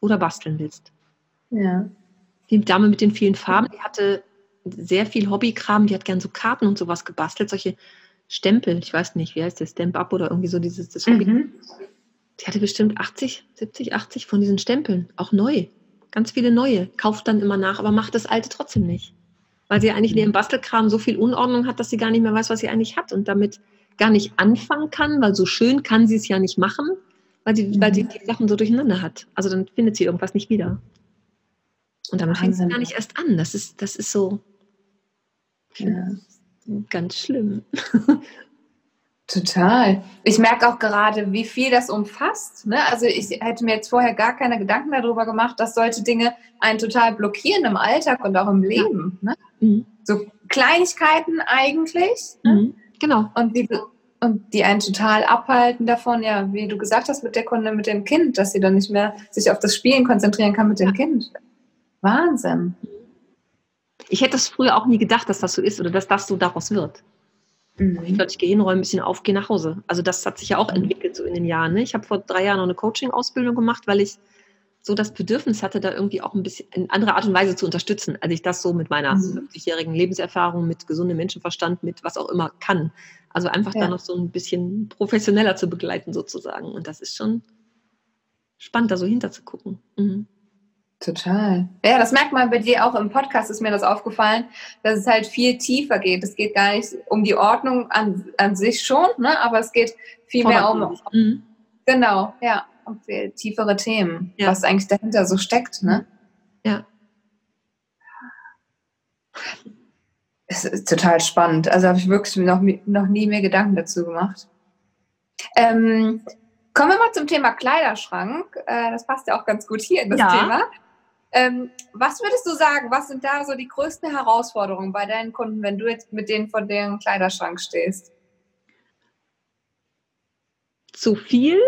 oder basteln willst. Ja. Die Dame mit den vielen Farben, die hatte sehr viel Hobbykram, die hat gern so Karten und sowas gebastelt, solche Stempel, ich weiß nicht, wie heißt der, Stamp Up oder irgendwie so dieses das Hobby. Mhm. Die hatte bestimmt 80, 70, 80 von diesen Stempeln, auch neu. Ganz viele neue. Kauft dann immer nach, aber macht das alte trotzdem nicht. Weil sie eigentlich in ihrem Bastelkram so viel Unordnung hat, dass sie gar nicht mehr weiß, was sie eigentlich hat und damit gar nicht anfangen kann, weil so schön kann sie es ja nicht machen, weil sie, weil sie die Sachen so durcheinander hat. Also dann findet sie irgendwas nicht wieder. Und damit fängt sie gar nicht erst an. Das ist, das ist so ja. ganz schlimm. Total. Ich merke auch gerade, wie viel das umfasst. Ne? Also ich hätte mir jetzt vorher gar keine Gedanken darüber gemacht, dass solche Dinge einen total blockieren im Alltag und auch im Leben. Ne? Mhm. So Kleinigkeiten eigentlich. Ne? Mhm. Genau. Und, wie, und die einen total abhalten davon, ja, wie du gesagt hast mit der Kunde, mit dem Kind, dass sie dann nicht mehr sich auf das Spielen konzentrieren kann mit dem Kind. Wahnsinn. Ich hätte es früher auch nie gedacht, dass das so ist oder dass das so daraus wird. Mhm. Ich sollte, ich gehe hin, räume ein bisschen auf, gehe nach Hause. Also das hat sich ja auch entwickelt so in den Jahren. Ne? Ich habe vor drei Jahren noch eine Coaching-Ausbildung gemacht, weil ich so das Bedürfnis hatte, da irgendwie auch ein bisschen in anderer Art und Weise zu unterstützen, als ich das so mit meiner Mhm. 50-jährigen Lebenserfahrung, mit gesundem Menschenverstand, mit was auch immer kann. Also einfach Ja. da noch so ein bisschen professioneller zu begleiten sozusagen. Und das ist schon spannend, da so hinter zu gucken. Mhm. Total. Ja, das merkt man bei dir auch im Podcast, ist mir das aufgefallen, dass es halt viel tiefer geht. Es geht gar nicht um die Ordnung an, an sich schon, ne? aber es geht viel mehr um, Mhm. genau, ja, um viel tiefere Themen, Ja. was eigentlich dahinter so steckt. Ne? Ja. Es ist total spannend. Also habe ich wirklich noch, noch nie mehr Gedanken dazu gemacht. Ähm, kommen wir mal zum Thema Kleiderschrank. Äh, das passt ja auch ganz gut hier in das Ja. Thema. Ähm, was würdest du sagen, was sind da so die größten Herausforderungen bei deinen Kunden, wenn du jetzt mit denen vor deren Kleiderschrank stehst? Zu viel,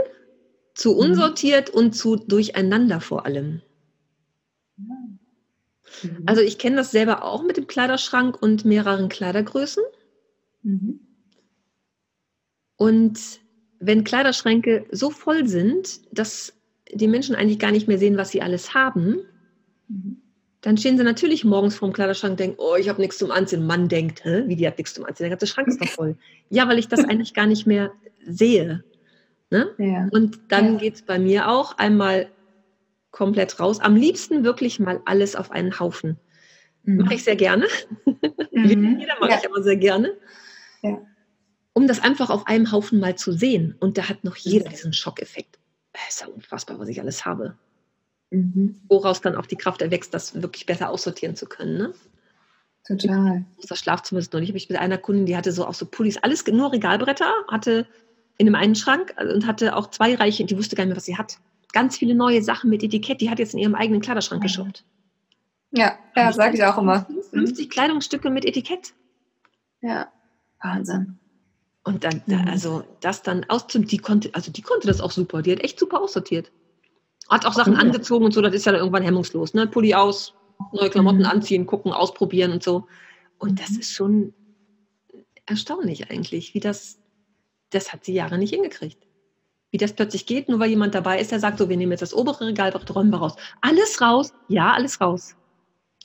zu Mhm. unsortiert und zu durcheinander vor allem. Also ich kenne das selber auch mit dem Kleiderschrank und mehreren Kleidergrößen. Mhm. Und wenn Kleiderschränke so voll sind, dass die Menschen eigentlich gar nicht mehr sehen, was sie alles haben, Mhm. dann stehen sie natürlich morgens vorm Kleiderschrank und denken, oh, ich habe nichts zum Anziehen. Mann denkt, Hä, wie die hat nichts zum Anziehen, der ganze Schrank ist doch voll. Ja, weil ich das eigentlich gar nicht mehr sehe. Ne? Ja. Und dann Ja. geht es bei mir auch einmal komplett raus. Am liebsten wirklich mal alles auf einen Haufen. Mache ich sehr gerne. Mhm. Jeder mache Ja. ich aber sehr gerne. Ja. Um das einfach auf einem Haufen mal zu sehen. Und da hat noch jeder diesen Schockeffekt. Es ist ja unfassbar, was ich alles habe. Mhm. Woraus dann auch die Kraft erwächst, das wirklich besser aussortieren zu können. Ne? Total. Das Schlafzimmer ist neulich, habe ich mit einer Kundin, die hatte so auch so Pullis, alles nur Regalbretter, hatte in einem einen Schrank äh, und hatte auch zwei Reiche, die wusste gar nicht mehr, was sie hat. Ganz viele neue Sachen mit Etikett, die hat jetzt in ihrem eigenen Kleiderschrank Mhm. geshoppt. Ja, ja sage ich auch immer. 50 Kleidungsstücke mit Etikett. Ja, Wahnsinn. Und dann, da, Mhm. also das dann auszunehmen, die konnte, also die konnte das auch super. Die hat echt super aussortiert. Hat auch Sachen Cool. angezogen und so, das ist ja dann irgendwann hemmungslos. Ne? Pulli aus, neue Klamotten Mhm. anziehen, gucken, ausprobieren und so. Und das Mhm. ist schon erstaunlich eigentlich, wie das, das hat sie Jahre nicht hingekriegt. Wie das plötzlich geht, nur weil jemand dabei ist, der sagt so, wir nehmen jetzt das obere Regalbrett, räumen wir raus. Alles raus? Ja, alles raus.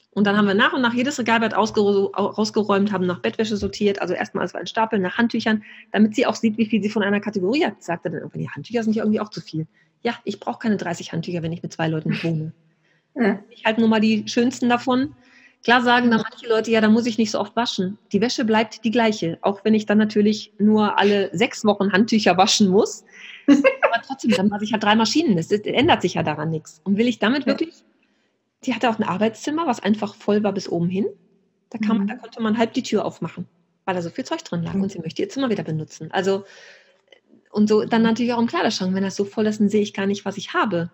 Und dann haben wir nach und nach jedes Regalbrett au- rausgeräumt, haben nach Bettwäsche sortiert, also erstmal war ein Stapel nach Handtüchern, damit sie auch sieht, wie viel sie von einer Kategorie hat. Sagte dann irgendwann, die Handtücher sind ja irgendwie auch zu viel. Ja, ich brauche keine 30 Handtücher, wenn ich mit zwei Leuten wohne. Ja. Ich halt nur mal die schönsten davon. Klar sagen dann manche Leute, ja, da muss ich nicht so oft waschen. Die Wäsche bleibt die gleiche, auch wenn ich dann natürlich nur alle sechs Wochen Handtücher waschen muss. Aber trotzdem, dann mache ich halt drei Maschinen. Das ist, ändert sich ja daran nichts. Und will ich damit wirklich, die hatte auch ein Arbeitszimmer, was einfach voll war bis oben hin. Da, man, Mhm. da konnte man halb die Tür aufmachen, weil da so viel Zeug drin lag Mhm. und sie möchte ihr Zimmer wieder benutzen. Also, und so dann natürlich auch im Kleiderschrank. Wenn das so voll ist, dann sehe ich gar nicht, was ich habe.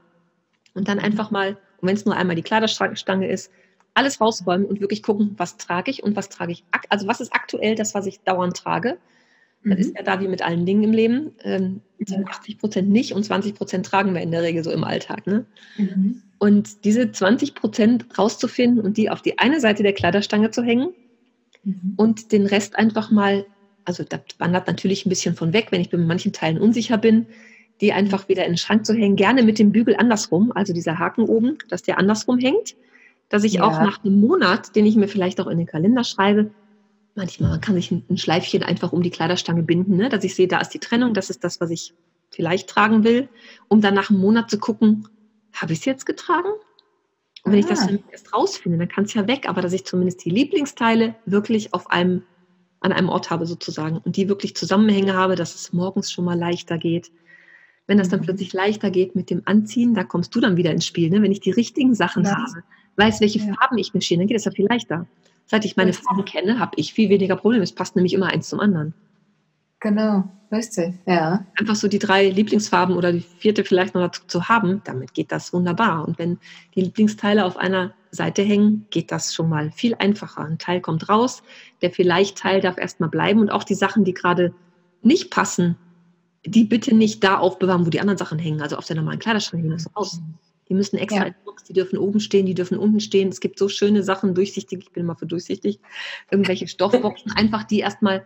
Und dann einfach mal, und wenn es nur einmal die Kleiderstange ist, alles rausräumen und wirklich gucken, was trage ich und was trage ich. Also was ist aktuell das, was ich dauernd trage? Das Mhm. ist ja da wie mit allen Dingen im Leben. Ähm, Ja. 80 Prozent nicht und 20 Prozent tragen wir in der Regel so im Alltag. Ne? Mhm. Und diese 20 Prozent rauszufinden und die auf die eine Seite der Kleiderstange zu hängen Mhm. und den Rest einfach mal, also da wandert natürlich ein bisschen von weg, wenn ich bei manchen Teilen unsicher bin, die einfach wieder in den Schrank zu hängen, gerne mit dem Bügel andersrum, also dieser Haken oben, dass der andersrum hängt, dass ich ja. auch nach einem Monat, den ich mir vielleicht auch in den Kalender schreibe, manchmal kann sich ein Schleifchen einfach um die Kleiderstange binden, ne? dass ich sehe, da ist die Trennung, das ist das, was ich vielleicht tragen will, um dann nach einem Monat zu gucken, habe ich es jetzt getragen? Und wenn ah. ich das dann erst rausfinde, dann kann es ja weg, aber dass ich zumindest die Lieblingsteile wirklich auf einem, an einem Ort habe sozusagen und die wirklich Zusammenhänge habe, dass es morgens schon mal leichter geht. Wenn das dann mhm. plötzlich leichter geht mit dem Anziehen, da kommst du dann wieder ins Spiel. Ne? Wenn ich die richtigen Sachen ja. habe, weiß, welche ja. Farben ich mische, dann geht es ja viel leichter. Seit ich meine Farben kenne, habe ich viel weniger Probleme. Es passt nämlich immer eins zum anderen. Genau, richtig, ja. Einfach so die drei Lieblingsfarben oder die vierte vielleicht noch dazu zu haben, damit geht das wunderbar. Und wenn die Lieblingsteile auf einer Seite hängen, geht das schon mal viel einfacher. Ein Teil kommt raus, der vielleicht Teil darf erstmal bleiben und auch die Sachen, die gerade nicht passen, die bitte nicht da aufbewahren, wo die anderen Sachen hängen, also auf der normalen Kleiderschrank, die müssen raus. Die müssen extra ja. in Box, die dürfen oben stehen, die dürfen unten stehen. Es gibt so schöne Sachen, durchsichtig, ich bin immer für durchsichtig, irgendwelche Stoffboxen, einfach die erstmal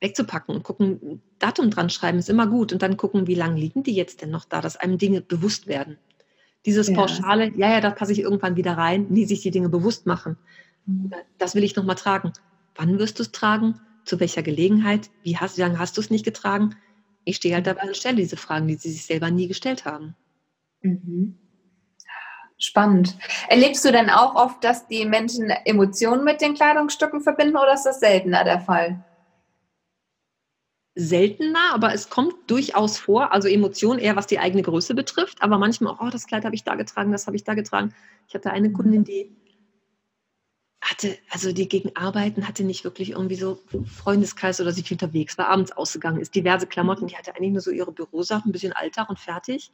wegzupacken und gucken, Datum dran schreiben ist immer gut und dann gucken, wie lange liegen die jetzt denn noch da, dass einem Dinge bewusst werden. Dieses ja. Pauschale, ja, ja, da passe ich irgendwann wieder rein, nie sich die Dinge bewusst machen. Mhm. Das will ich nochmal tragen. Wann wirst du es tragen? Zu welcher Gelegenheit? Wie, hast, wie lange hast du es nicht getragen? Ich stehe halt dabei und stelle diese Fragen, die sie sich selber nie gestellt haben. Mhm. Spannend. Erlebst du denn auch oft, dass die Menschen Emotionen mit den Kleidungsstücken verbinden oder ist das seltener der Fall? seltener, aber es kommt durchaus vor. Also Emotionen eher, was die eigene Größe betrifft, aber manchmal auch, oh, das Kleid habe ich da getragen, das habe ich da getragen. Ich hatte eine Kundin, mhm. die hatte, also die gegen Arbeiten hatte nicht wirklich irgendwie so Freundeskreis oder sich unterwegs war, abends ausgegangen ist, diverse Klamotten, die hatte eigentlich nur so ihre Bürosachen, ein bisschen Alltag und fertig.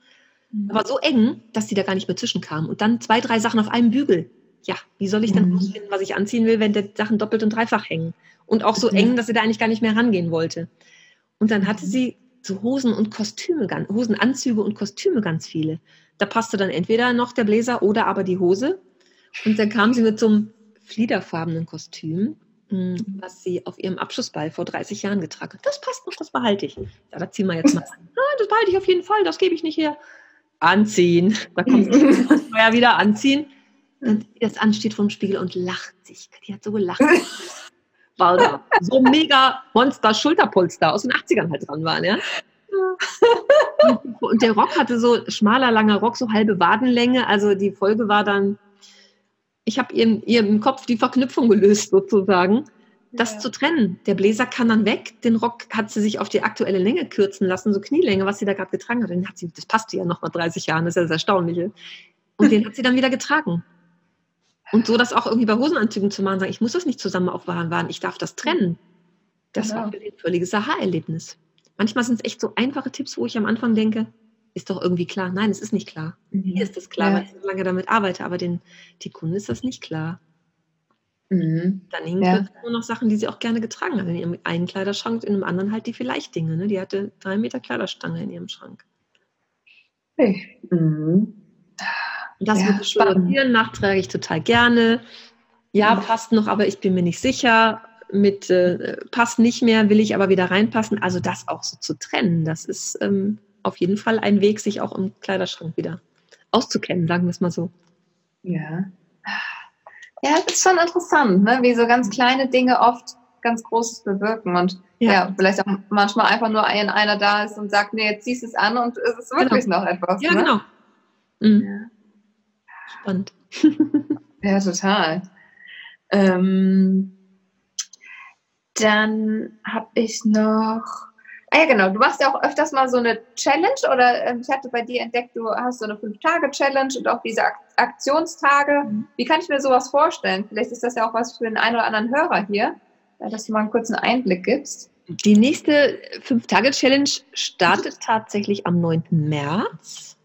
Mhm. Aber so eng, dass die da gar nicht mehr zwischenkam. Und dann zwei, drei Sachen auf einem Bügel. Ja, wie soll ich dann mhm. was ich anziehen will, wenn die Sachen doppelt und dreifach hängen? Und auch so eng, dass sie da eigentlich gar nicht mehr rangehen wollte. Und dann hatte sie so Hosen und Kostüme, Hosenanzüge und Kostüme ganz viele. Da passte dann entweder noch der Bläser oder aber die Hose. Und dann kam sie mit so einem fliederfarbenen Kostüm, hm, was sie auf ihrem Abschlussball vor 30 Jahren getragen hat. Das passt noch, das behalte ich. Ja, da ziehen wir jetzt mal an. Ah, das behalte ich auf jeden Fall, das gebe ich nicht her. Anziehen. Da kommt ja wieder anziehen. Dann zieht das an, steht vor dem Spiegel und lacht sich. Die hat so gelacht. da so mega Monster-Schulterpolster aus den 80ern halt dran waren, ja. Und der Rock hatte so schmaler, langer Rock, so halbe Wadenlänge. Also die Folge war dann, ich habe ihr, ihr im Kopf die Verknüpfung gelöst sozusagen, das ja. zu trennen. Der Bläser kann dann weg, den Rock hat sie sich auf die aktuelle Länge kürzen lassen, so Knielänge, was sie da gerade getragen hat. Den hat sie, das passte ja noch mal 30 Jahren, das ist ja das Erstaunliche. Und den hat sie dann wieder getragen. Und so das auch irgendwie bei Hosenanzügen zu machen, sagen, ich muss das nicht zusammen aufbewahren, ich darf das trennen. Das genau. war ein völliges Aha-Erlebnis. Manchmal sind es echt so einfache Tipps, wo ich am Anfang denke, ist doch irgendwie klar. Nein, es ist nicht klar. Mhm. Hier ist es klar, ja. weil ich so lange damit arbeite, aber den, die Kunden ist das nicht klar. Mhm. Dann hingen ja. nur noch Sachen, die sie auch gerne getragen hat in ihrem einen Kleiderschrank, in einem anderen halt die vielleicht Dinge. Ne? Die hatte drei Meter Kleiderstange in ihrem Schrank. Hey. Mhm. Das ja, mit Spazieren nach trage ich total gerne. Ja, mhm. passt noch, aber ich bin mir nicht sicher. Mit äh, passt nicht mehr, will ich aber wieder reinpassen. Also das auch so zu trennen, das ist ähm, auf jeden Fall ein Weg, sich auch im Kleiderschrank wieder auszukennen, sagen wir es mal so. Ja. Ja, das ist schon interessant, ne? wie so ganz kleine Dinge oft ganz Großes bewirken. Und ja, ja vielleicht auch manchmal einfach nur ein einer da ist und sagt, nee, jetzt ziehst du es an und es ist wirklich genau. noch etwas. Ja, ne? genau. Mhm. Ja. Spannend. ja, total. Ähm, dann habe ich noch. Ah ja, genau. Du machst ja auch öfters mal so eine Challenge oder ähm, ich hatte bei dir entdeckt, du hast so eine Fünf-Tage-Challenge und auch diese Ak Aktionstage. Mhm. Wie kann ich mir sowas vorstellen? Vielleicht ist das ja auch was für den einen oder anderen Hörer hier, dass du mal einen kurzen Einblick gibst. Die nächste Fünf-Tage-Challenge startet tatsächlich am 9. März.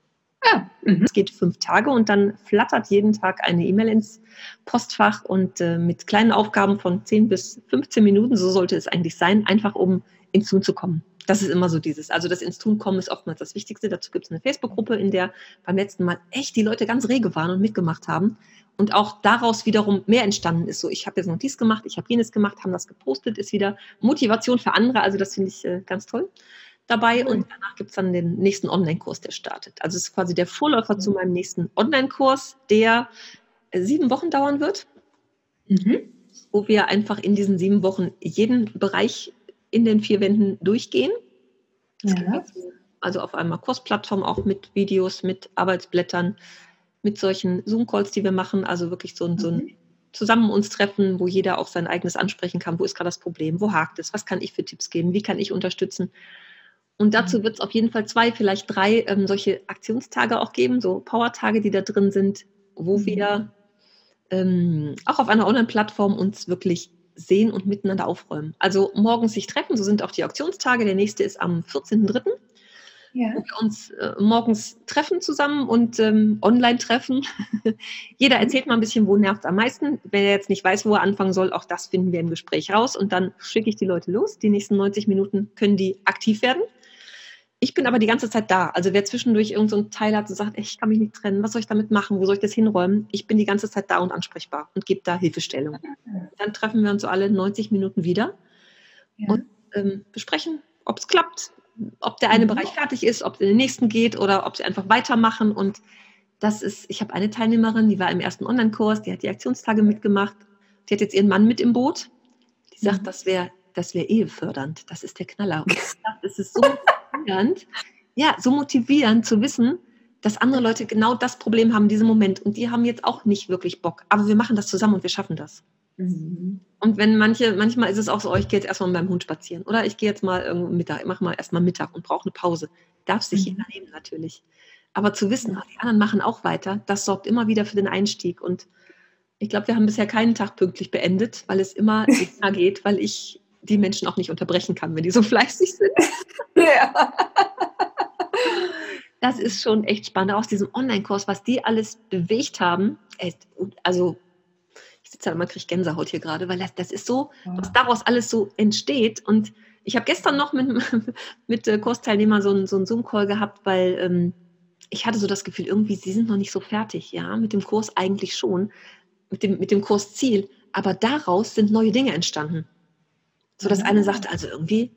Ja, mhm. es geht fünf Tage und dann flattert jeden Tag eine E-Mail ins Postfach und äh, mit kleinen Aufgaben von 10 bis 15 Minuten, so sollte es eigentlich sein, einfach um ins Tun zu kommen. Das ist immer so dieses. Also das ins Tun kommen ist oftmals das Wichtigste. Dazu gibt es eine Facebook-Gruppe, in der beim letzten Mal echt die Leute ganz rege waren und mitgemacht haben. Und auch daraus wiederum mehr entstanden ist. So, ich habe jetzt noch dies gemacht, ich habe jenes gemacht, haben das gepostet, ist wieder Motivation für andere. Also das finde ich äh, ganz toll. dabei mhm. und danach gibt es dann den nächsten Online-Kurs, der startet. Also es ist quasi der Vorläufer mhm. zu meinem nächsten Online-Kurs, der äh, sieben Wochen dauern wird, mhm. wo wir einfach in diesen sieben Wochen jeden Bereich in den vier Wänden durchgehen. Ja. Also auf einmal Kursplattform auch mit Videos, mit Arbeitsblättern, mit solchen Zoom-Calls, die wir machen. Also wirklich so, so ein mhm. zusammen uns treffen, wo jeder auch sein eigenes ansprechen kann. Wo ist gerade das Problem? Wo hakt es? Was kann ich für Tipps geben? Wie kann ich unterstützen? Und dazu mhm. wird es auf jeden Fall zwei, vielleicht drei ähm, solche Aktionstage auch geben, so Power-Tage, die da drin sind, wo mhm. wir ähm, auch auf einer Online-Plattform uns wirklich sehen und miteinander aufräumen. Also morgens sich treffen, so sind auch die Auktionstage. Der nächste ist am 14.03. Ja. wo wir uns äh, morgens treffen zusammen und ähm, online treffen. Jeder erzählt mal ein bisschen, wo nervt es am meisten. Wer jetzt nicht weiß, wo er anfangen soll, auch das finden wir im Gespräch raus und dann schicke ich die Leute los. Die nächsten 90 Minuten können die aktiv werden. Ich bin aber die ganze Zeit da. Also wer zwischendurch irgendeinen so Teil hat und sagt, ich kann mich nicht trennen, was soll ich damit machen, wo soll ich das hinräumen? Ich bin die ganze Zeit da und ansprechbar und gebe da Hilfestellung. Dann treffen wir uns so alle 90 Minuten wieder ja. und ähm, besprechen, ob es klappt, ob der eine mhm. Bereich fertig ist, ob es in den nächsten geht oder ob sie einfach weitermachen. Und das ist, ich habe eine Teilnehmerin, die war im ersten Online-Kurs, die hat die Aktionstage mitgemacht, die hat jetzt ihren Mann mit im Boot. Die sagt, mhm. das wäre das wäre ehefördernd. Das ist der Knaller. Und das ist so motivierend, ja, so motivierend zu wissen, dass andere Leute genau das Problem haben in diesem Moment und die haben jetzt auch nicht wirklich Bock. Aber wir machen das zusammen und wir schaffen das. Mhm. Und wenn manche, manchmal ist es auch so, oh, ich gehe jetzt erstmal mit meinem Hund spazieren oder ich gehe jetzt mal irgendwo Mittag, ich mache mal erstmal Mittag und brauche eine Pause. Darf sich mhm. jeder nehmen natürlich. Aber zu wissen, ach, die anderen machen auch weiter, das sorgt immer wieder für den Einstieg. Und ich glaube, wir haben bisher keinen Tag pünktlich beendet, weil es immer geht, weil ich die Menschen auch nicht unterbrechen kann, wenn die so fleißig sind. Ja. Das ist schon echt spannend. Aus diesem Online-Kurs, was die alles bewegt haben. Also, ich sitze da immer, kriege Gänsehaut hier gerade, weil das, das ist so, was daraus alles so entsteht. Und ich habe gestern noch mit, mit äh, Kursteilnehmern so einen, so einen Zoom-Call gehabt, weil ähm, ich hatte so das Gefühl, irgendwie, sie sind noch nicht so fertig, ja, mit dem Kurs eigentlich schon, mit dem, mit dem Kursziel. Aber daraus sind neue Dinge entstanden. So dass eine sagte, also irgendwie,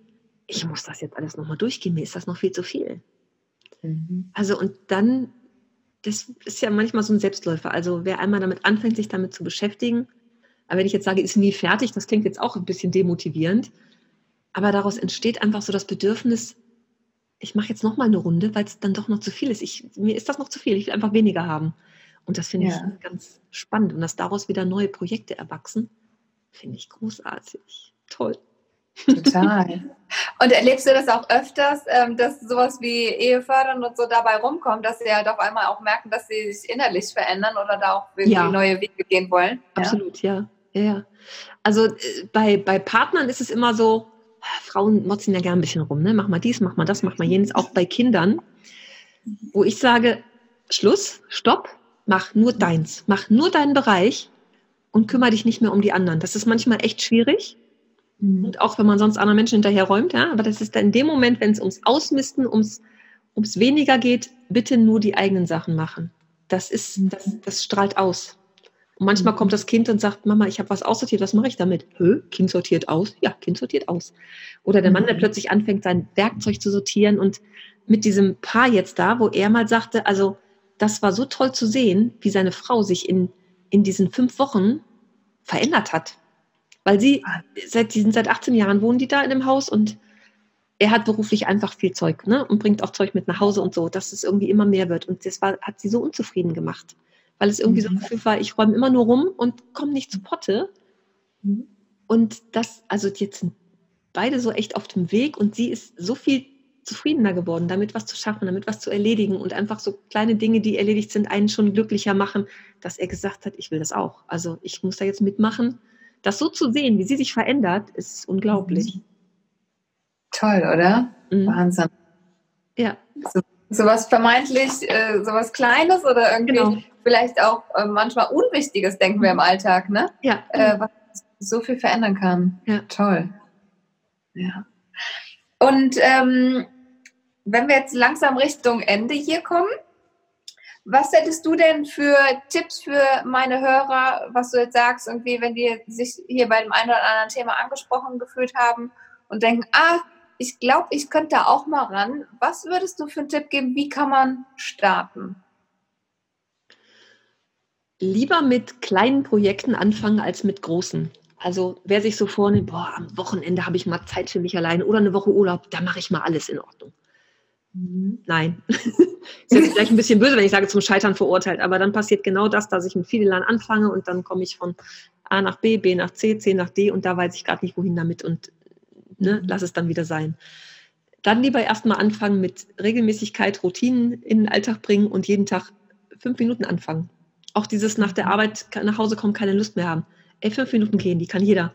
ich muss das jetzt alles nochmal durchgehen, mir ist das noch viel zu viel. Mhm. Also und dann, das ist ja manchmal so ein Selbstläufer. Also wer einmal damit anfängt, sich damit zu beschäftigen, aber wenn ich jetzt sage, ist nie fertig, das klingt jetzt auch ein bisschen demotivierend. Aber daraus entsteht einfach so das Bedürfnis, ich mache jetzt nochmal eine Runde, weil es dann doch noch zu viel ist. Ich, mir ist das noch zu viel, ich will einfach weniger haben. Und das finde ja. ich ganz spannend. Und dass daraus wieder neue Projekte erwachsen, finde ich großartig. Toll. Total. Und erlebst du das auch öfters, ähm, dass sowas wie Ehefördern und so dabei rumkommt, dass sie halt auf einmal auch merken, dass sie sich innerlich verändern oder da auch irgendwie ja. neue Wege gehen wollen? Absolut, ja. ja. ja. Also äh, bei, bei Partnern ist es immer so, Frauen motzen ja gerne ein bisschen rum, ne? Mach mal dies, mach mal das, mach mal jenes, auch bei Kindern, wo ich sage, Schluss, stopp, mach nur deins, mach nur deinen Bereich und kümmere dich nicht mehr um die anderen. Das ist manchmal echt schwierig. Mhm. Und auch wenn man sonst anderen Menschen hinterher räumt, ja, aber das ist dann in dem Moment, wenn es ums Ausmisten, ums, ums weniger geht, bitte nur die eigenen Sachen machen. Das ist, mhm. das, das strahlt aus. Und manchmal kommt das Kind und sagt, Mama, ich habe was aussortiert, was mache ich damit? Hö, Kind sortiert aus? Ja, Kind sortiert aus. Oder der Mann, der mhm. plötzlich anfängt, sein Werkzeug zu sortieren und mit diesem Paar jetzt da, wo er mal sagte, also das war so toll zu sehen, wie seine Frau sich in, in diesen fünf Wochen verändert hat. Weil sie, seit, die sind seit 18 Jahren wohnen die da in dem Haus und er hat beruflich einfach viel Zeug ne? und bringt auch Zeug mit nach Hause und so, dass es irgendwie immer mehr wird. Und das war, hat sie so unzufrieden gemacht, weil es irgendwie mhm. so ein Gefühl war, ich räume immer nur rum und komme nicht zu Potte. Mhm. Und das, also jetzt sind beide so echt auf dem Weg und sie ist so viel zufriedener geworden, damit was zu schaffen, damit was zu erledigen und einfach so kleine Dinge, die erledigt sind, einen schon glücklicher machen, dass er gesagt hat, ich will das auch. Also ich muss da jetzt mitmachen das so zu sehen, wie sie sich verändert, ist unglaublich. Mhm. Toll, oder? Mhm. Wahnsinn. Ja. So, sowas vermeintlich, äh, sowas Kleines oder irgendwie genau. vielleicht auch äh, manchmal Unwichtiges, denken wir im Alltag, ne? Ja. Äh, was so viel verändern kann. Ja. Toll. Ja. Und ähm, wenn wir jetzt langsam Richtung Ende hier kommen, was hättest du denn für Tipps für meine Hörer, was du jetzt sagst, irgendwie, wenn die sich hier bei dem einen oder anderen Thema angesprochen gefühlt haben und denken, ah, ich glaube, ich könnte da auch mal ran. Was würdest du für einen Tipp geben? Wie kann man starten? Lieber mit kleinen Projekten anfangen als mit großen. Also wer sich so vornimmt, boah, am Wochenende habe ich mal Zeit für mich allein oder eine Woche Urlaub, da mache ich mal alles in Ordnung. Mhm. Nein. ist jetzt vielleicht ein bisschen böse, wenn ich sage, zum Scheitern verurteilt, aber dann passiert genau das, dass ich mit vielen Land anfange und dann komme ich von A nach B, B nach C, C nach D und da weiß ich gerade nicht, wohin damit und ne, lass es dann wieder sein. Dann lieber erstmal anfangen mit Regelmäßigkeit, Routinen in den Alltag bringen und jeden Tag fünf Minuten anfangen. Auch dieses nach der mhm. Arbeit nach Hause kommen, keine Lust mehr haben. Ey, fünf Minuten gehen, die kann jeder.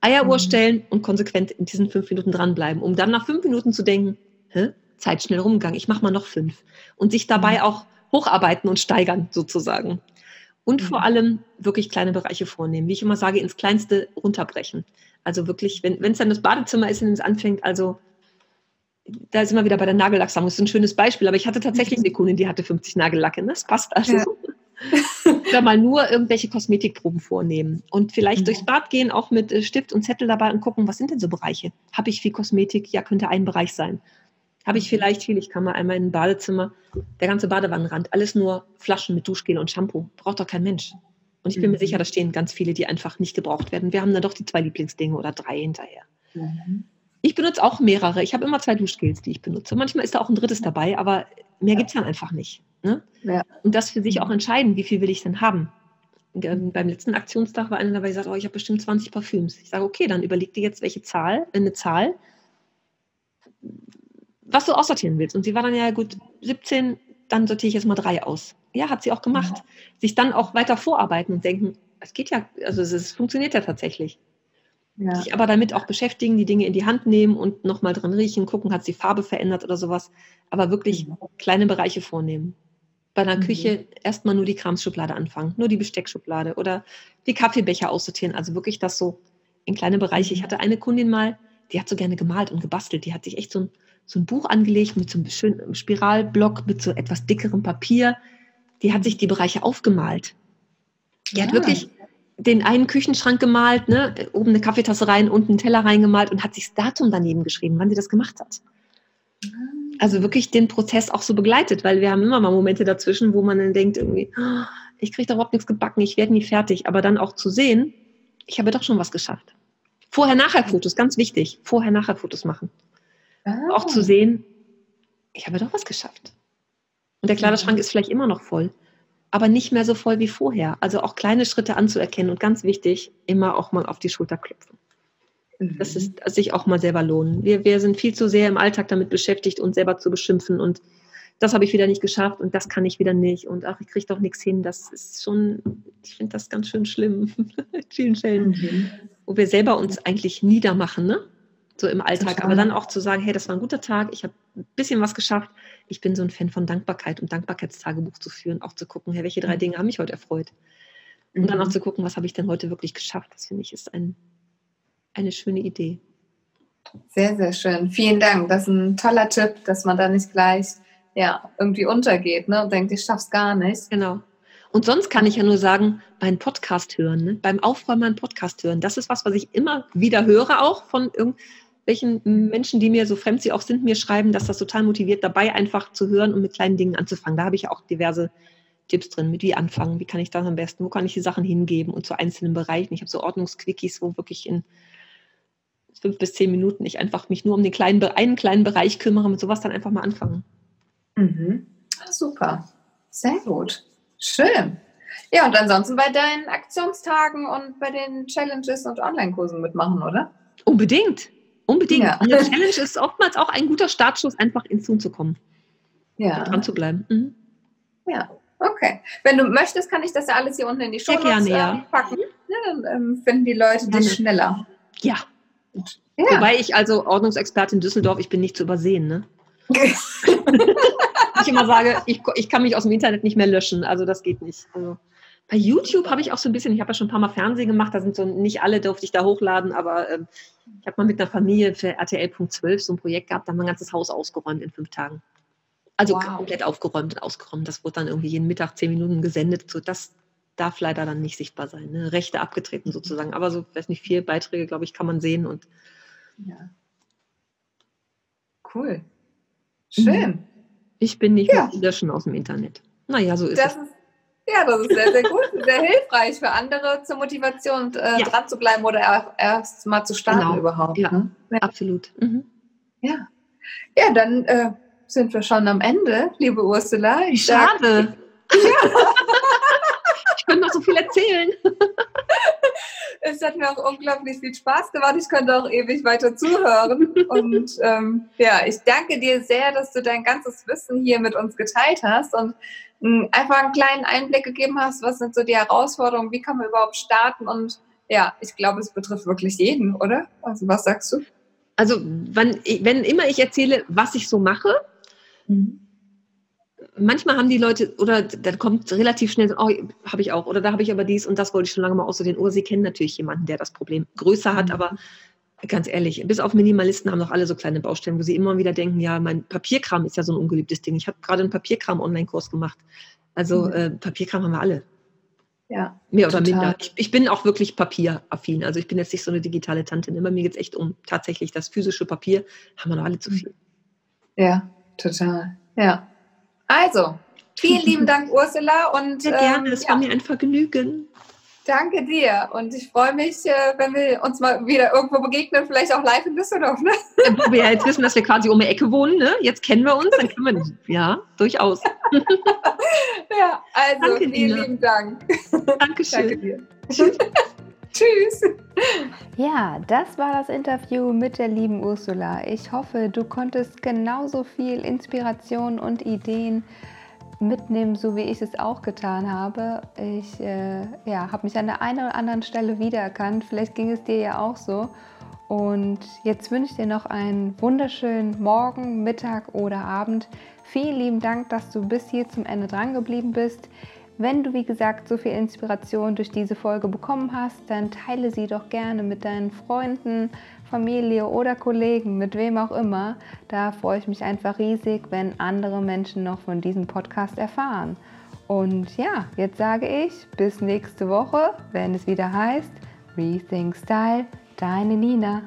Eieruhr mhm. stellen und konsequent in diesen fünf Minuten dranbleiben, um dann nach fünf Minuten zu denken, hä, Zeit schnell rumgegangen, ich mache mal noch fünf. Und sich dabei mhm. auch hocharbeiten und steigern sozusagen. Und vor allem wirklich kleine Bereiche vornehmen. Wie ich immer sage, ins Kleinste runterbrechen. Also wirklich, wenn es dann das Badezimmer ist und es anfängt, also da ist immer wieder bei der Nagellacksammlung. Das ist ein schönes Beispiel, aber ich hatte tatsächlich eine Kundin, die hatte 50 Nagellacke. Ne? Das passt also. Ja. Oder mal nur irgendwelche Kosmetikproben vornehmen und vielleicht mhm. durchs Bad gehen, auch mit äh, Stift und Zettel dabei und gucken, was sind denn so Bereiche? Habe ich viel Kosmetik? Ja, könnte ein Bereich sein. Habe ich vielleicht viel? Ich kann mal einmal in ein Badezimmer, der ganze Badewannenrand, alles nur Flaschen mit Duschgel und Shampoo. Braucht doch kein Mensch. Und ich bin mhm. mir sicher, da stehen ganz viele, die einfach nicht gebraucht werden. Wir haben dann doch die zwei Lieblingsdinge oder drei hinterher. Mhm. Ich benutze auch mehrere. Ich habe immer zwei Duschgels, die ich benutze. Manchmal ist da auch ein drittes dabei, aber mehr ja. gibt es dann einfach nicht. Ne? Ja. Und das für sich auch entscheiden, wie viel will ich denn haben. Ähm, beim letzten Aktionstag war einer dabei, die sagt, oh, ich habe bestimmt 20 Parfüms. Ich sage, okay, dann überleg dir jetzt, welche Zahl, eine Zahl, was du aussortieren willst. Und sie war dann ja gut 17, dann sortiere ich jetzt mal drei aus. Ja, hat sie auch gemacht. Ja. Sich dann auch weiter vorarbeiten und denken, es geht ja, also es, es funktioniert ja tatsächlich. Ja. Sich aber damit auch beschäftigen, die Dinge in die Hand nehmen und nochmal dran riechen, gucken, hat sie Farbe verändert oder sowas. Aber wirklich mhm. kleine Bereiche vornehmen. Bei einer mhm. Küche erstmal nur die Kramsschublade anfangen, nur die Besteckschublade oder die Kaffeebecher aussortieren. Also wirklich das so in kleine Bereiche. Ich mhm. hatte eine Kundin mal, die hat so gerne gemalt und gebastelt. Die hat sich echt so ein, so ein Buch angelegt mit so einem schönen Spiralblock, mit so etwas dickerem Papier. Die hat sich die Bereiche aufgemalt. Die ja. hat ah. wirklich den einen Küchenschrank gemalt, ne, oben eine Kaffeetasse rein, unten einen Teller reingemalt und hat sich das Datum daneben geschrieben, wann sie das gemacht hat. Ah. Also wirklich den Prozess auch so begleitet, weil wir haben immer mal Momente dazwischen, wo man dann denkt, irgendwie, oh, ich kriege da überhaupt nichts gebacken, ich werde nie fertig. Aber dann auch zu sehen, ich habe doch schon was geschafft. Vorher-Nachher-Fotos, ganz wichtig. Vorher-Nachher-Fotos machen. Ah. Auch zu sehen, ich habe doch was geschafft. Und der Kleiderschrank ist vielleicht immer noch voll, aber nicht mehr so voll wie vorher. Also auch kleine Schritte anzuerkennen und ganz wichtig, immer auch mal auf die Schulter klopfen. Das mhm. ist sich auch mal selber lohnen. Wir, wir sind viel zu sehr im Alltag damit beschäftigt, uns selber zu beschimpfen und das habe ich wieder nicht geschafft und das kann ich wieder nicht und ach, ich kriege doch nichts hin. Das ist schon, ich finde das ganz schön schlimm in vielen Stellen, mhm. wo wir selber uns eigentlich niedermachen, ne? So im Alltag. Aber dann auch zu sagen, hey, das war ein guter Tag, ich habe ein bisschen was geschafft. Ich bin so ein Fan von Dankbarkeit und Dankbarkeitstagebuch zu führen, auch zu gucken, hey, welche drei mhm. Dinge haben mich heute erfreut. Und mhm. dann auch mhm. zu gucken, was habe ich denn heute wirklich geschafft. Das finde ich ist ein, eine schöne Idee. Sehr, sehr schön. Vielen Dank. Das ist ein toller Tipp, dass man da nicht gleich ja, irgendwie untergeht ne, und denkt, ich schaff's gar nicht. Genau. Und sonst kann ich ja nur sagen, beim Podcast hören, ne? beim Aufräumen einen Podcast hören. Das ist was, was ich immer wieder höre, auch von irgendwelchen Menschen, die mir so fremd sie auch sind, mir schreiben, dass das total motiviert, dabei einfach zu hören und mit kleinen Dingen anzufangen. Da habe ich auch diverse Tipps drin, mit wie anfangen, wie kann ich das am besten, wo kann ich die Sachen hingeben und zu einzelnen Bereichen. Ich habe so Ordnungsquickies, wo wirklich in fünf bis zehn Minuten ich einfach mich nur um den kleinen, einen kleinen Bereich kümmere, mit sowas dann einfach mal anfangen. Mhm. Super, sehr gut. Schön. Ja, und ansonsten bei deinen Aktionstagen und bei den Challenges und Online-Kursen mitmachen, oder? Unbedingt. Unbedingt. Ja. Eine Challenge ist oftmals auch ein guter Startschuss, einfach ins Tun zu kommen. Ja. dran zu bleiben. Mhm. Ja, okay. Wenn du möchtest, kann ich das ja alles hier unten in die Show gerne, ja. Ähm, packen. Ja, dann ähm, finden die Leute dich schneller. Ja. ja. Wobei ich also Ordnungsexpertin Düsseldorf, ich bin nicht zu übersehen, ne? ich immer sage, ich, ich kann mich aus dem Internet nicht mehr löschen. Also das geht nicht. Also bei YouTube habe ich auch so ein bisschen, ich habe ja schon ein paar Mal Fernsehen gemacht, da sind so nicht alle, durfte ich da hochladen, aber ähm, ich habe mal mit einer Familie für RTL.12 so ein Projekt gehabt, da haben wir ein ganzes Haus ausgeräumt in fünf Tagen. Also wow. komplett aufgeräumt und ausgeräumt. Das wurde dann irgendwie jeden Mittag zehn Minuten gesendet. So, das darf leider dann nicht sichtbar sein. Ne? Rechte abgetreten sozusagen. Aber so, weiß nicht, vier Beiträge, glaube ich, kann man sehen und ja. Cool. Schön. Mhm. Ich bin nicht ja. mehr löschen aus dem Internet. Naja, so ist das es. Ist, ja, das ist sehr, sehr gut, sehr hilfreich für andere zur Motivation, äh, ja. dran zu bleiben oder erst mal zu starten genau. überhaupt. Ja, ne? ja. absolut. Mhm. Ja. Ja, dann äh, sind wir schon am Ende, liebe Ursula. Ich Schade. Sag, ja. ich könnte noch so viel erzählen. Es hat mir auch unglaublich viel Spaß gemacht. Ich könnte auch ewig weiter zuhören. Und ähm, ja, ich danke dir sehr, dass du dein ganzes Wissen hier mit uns geteilt hast und ähm, einfach einen kleinen Einblick gegeben hast, was sind so die Herausforderungen, wie kann man überhaupt starten und ja, ich glaube, es betrifft wirklich jeden, oder? Also was sagst du? Also wenn, wenn immer ich erzähle, was ich so mache, mhm manchmal haben die Leute, oder dann kommt relativ schnell, oh, habe ich auch, oder da habe ich aber dies und das wollte ich schon lange mal aussortieren. Oder sie kennen natürlich jemanden, der das Problem größer hat, mhm. aber ganz ehrlich, bis auf Minimalisten haben doch alle so kleine Baustellen, wo sie immer wieder denken, ja, mein Papierkram ist ja so ein ungeliebtes Ding. Ich habe gerade einen Papierkram-Online-Kurs gemacht. Also mhm. äh, Papierkram haben wir alle. Ja. Mehr oder total. minder. Ich, ich, bin auch wirklich papieraffin. Also ich bin jetzt nicht so eine digitale Tante. Immer mir geht es echt um tatsächlich das physische Papier. Haben wir noch alle zu viel. Ja, total. Ja. Also, vielen lieben Dank, Ursula. Und, Sehr gerne, es äh, ja. war mir ein Vergnügen. Danke dir und ich freue mich, äh, wenn wir uns mal wieder irgendwo begegnen, vielleicht auch live in Düsseldorf. Ne? Wo wir jetzt wissen, dass wir quasi um die Ecke wohnen, ne? jetzt kennen wir uns, dann können wir. Ja, durchaus. ja, also Danke, vielen Lina. lieben Dank. Dankeschön. Danke dir. Tschüss. Ja, das war das Interview mit der lieben Ursula. Ich hoffe, du konntest genauso viel Inspiration und Ideen mitnehmen, so wie ich es auch getan habe. Ich äh, ja, habe mich an der einen oder anderen Stelle wiedererkannt. Vielleicht ging es dir ja auch so. Und jetzt wünsche ich dir noch einen wunderschönen Morgen, Mittag oder Abend. Vielen lieben Dank, dass du bis hier zum Ende dran geblieben bist. Wenn du, wie gesagt, so viel Inspiration durch diese Folge bekommen hast, dann teile sie doch gerne mit deinen Freunden, Familie oder Kollegen, mit wem auch immer. Da freue ich mich einfach riesig, wenn andere Menschen noch von diesem Podcast erfahren. Und ja, jetzt sage ich bis nächste Woche, wenn es wieder heißt Rethink Style, deine Nina.